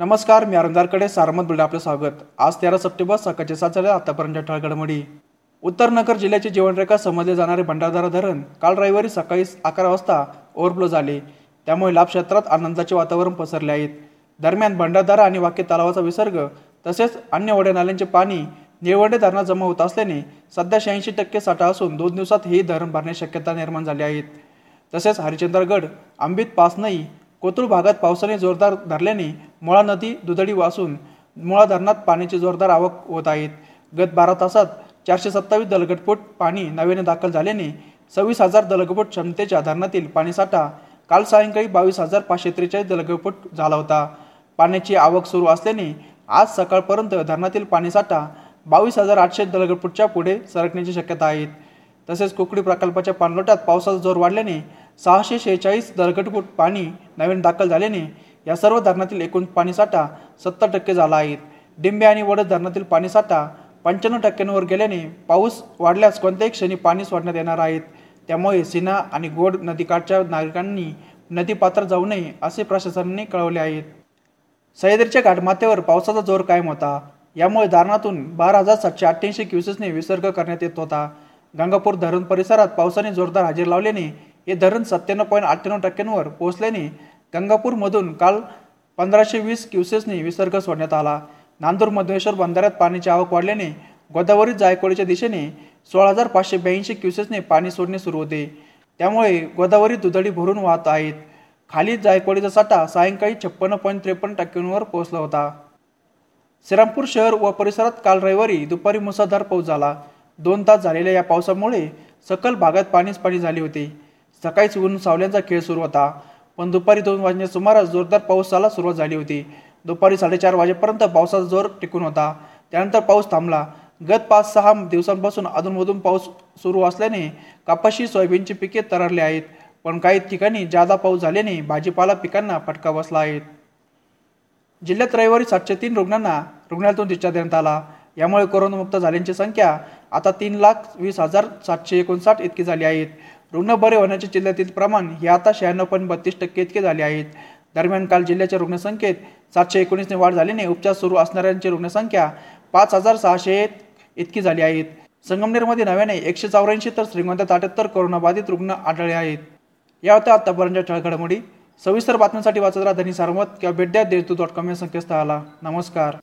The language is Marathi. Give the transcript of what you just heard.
नमस्कार मी अरुंदारकडे सारमत बुलढा आपलं स्वागत. आज तेरा सप्टेंबर सकाळचे सात झाले आतापर्यंत ठळक घडामोडी उत्तर नगर जिल्ह्याची जीवनरेखा समजले जाणारे भंडारदारा धरण काल रविवारी सकाळी अकरा वाजता ओव्हरफ्लो झाले. त्यामुळे लाभ क्षेत्रात आनंदाचे वातावरण पसरले आहेत दरम्यान भंडारदारा आणि वाक्य तलावाचा विसर्ग तसेच अन्य ओढ्या नाल्यांचे पाणी निळवडे धरणात जमा होत असल्याने सध्या शहाऐंशी टक्के साठा असून दोन दिवसात हे धरण भरण्याची शक्यता निर्माण झाली आहेत तसेच हरिचंद्रगड आंबीत पासनई कोथरूड भागात पावसाने जोरदार धरल्याने मुळा नदी दुधडी वासून मुळा धरणात पाण्याची जोरदार आवक होत आहेत गत बारा तासात चारशे सत्तावीस दलगटफूट पाणी नव्याने दाखल झाल्याने सव्वीस हजार दलगफूट क्षमतेच्या धरणातील पाणीसाठा काल सायंकाळी बावीस हजार पाचशे त्रेचाळीस दलगफूट झाला होता. पाण्याची आवक सुरू असल्याने आज सकाळपर्यंत धरणातील पाणीसाठा बावीस हजार आठशे दलगटफूटच्या पुढे सरकण्याची शक्यता आहे. तसेच कुकडी प्रकल्पाच्या पाणलोटात पावसाचा जोर वाढल्याने सहाशे शेहेचाळीस दरगटकूट पाणी नवीन दाखल झाल्याने या सर्व धरणातील एकूण पाणीसाठा सत्तर टक्के झाला आहे. डिंबे आणि वडद धरणातील पाणीसाठा पंच्याण्णव टक्क्यांवर गेल्याने पाऊस वाढल्यास कोणत्याही क्षणी पाणी सोडण्यात येणार आहेत त्यामुळे सिन्हा आणि गोड नदीकाठच्या नागरिकांनी नदीपात्र जाऊ नये असे प्रशासनाने कळवले आहेत सह्याद्रीच्या घाटमाथ्यावर पावसाचा जोर कायम होता. यामुळे धरणातून बारा हजार सातशे अठ्ठ्याऐंशी क्युसेसने विसर्ग करण्यात येत होता. गंगापूर धरण परिसरात पावसाने जोरदार हजेर लावल्याने हे धरण सत्त्याण्णव पॉईंट अठ्ठ्याण्णव टक्क्यांवर पोहोचल्याने गंगापूरमधून काल पंधराशे वीस क्युसेसनी विसर्ग सोडण्यात आला. नांदूर मधुमेश्वर बंधाऱ्यात पाण्याची आवक वाढल्याने गोदावरी जायकवाडीच्या दिशेने सोळा हजार पाचशे ब्याऐंशी क्युसेसने पाणी सोडणे सुरू होते. त्यामुळे गोदावरी दुधडी भरून वाहत आहेत. खाली जायकवाडीचा साठा सायंकाळी छप्पन्न पॉईंट त्रेपन्न टक्क्यांवर पोहोचला होता. श्रीरामपूर शहर व परिसरात काल रविवारी दुपारी मुसळधार पाऊस झाला. दोन तास झालेल्या या पावसामुळे सकल भागात पाणीच पाणी झाले होते. सकाळीच ऊन सावल्यांचा खेळ सुरू होता. पण दुपारी दोन वाजण्या सुमारास जोरदार पावसाला सुरुवात झाली होती. दुपारी साडेचार वाजेपर्यंत पावसाचा जोर टिकून होता. त्यानंतर पाऊस थांबला. गत पाच सहा दिवसांपासून अधूनमधून पाऊस सुरू असल्याने कापाशी सोयाबीनची पिके तरारली आहेत. पण काही ठिकाणी जादा पाऊस झाल्याने भाजीपाला पिकांना फटका बसला आहे. जिल्ह्यात रविवारी सातशे तीन रुग्णांना रुग्णालयातून दिशा देण्यात आला. यामुळे कोरोनामुक्त झाल्यांची संख्या आता तीन लाख वीस हजार सातशे एकोणसाठ इतकी झाली आहेत रुग्ण बरे होण्याचे जिल्ह्यातील प्रमाण हे आता शहाण्णव पॉईंट बत्तीस टक्के इतके झाले आहेत. दरम्यान काल जिल्ह्याच्या रुग्णसंख्येत सातशे एकोणीसने वाढ झाल्याने उपचार सुरू असणाऱ्यांची रुग्णसंख्या पाच हजार सहाशे इतकी झाली आहेत संगमनेरमध्ये नव्याने एकशे चौऱ्याऐंशी तर श्रीगोंद्यात अठ्याहत्तर कोरोनाबाधित रुग्ण आढळले आहेत. या होत्या आतापर्यंत ठळघडामोडी. सविस्तर बातम्यांसाठी वाचत राहा धनी सारमत किंवा भेट द्या देशदूत डॉट कॉम या संकेतस्थळाला. नमस्कार.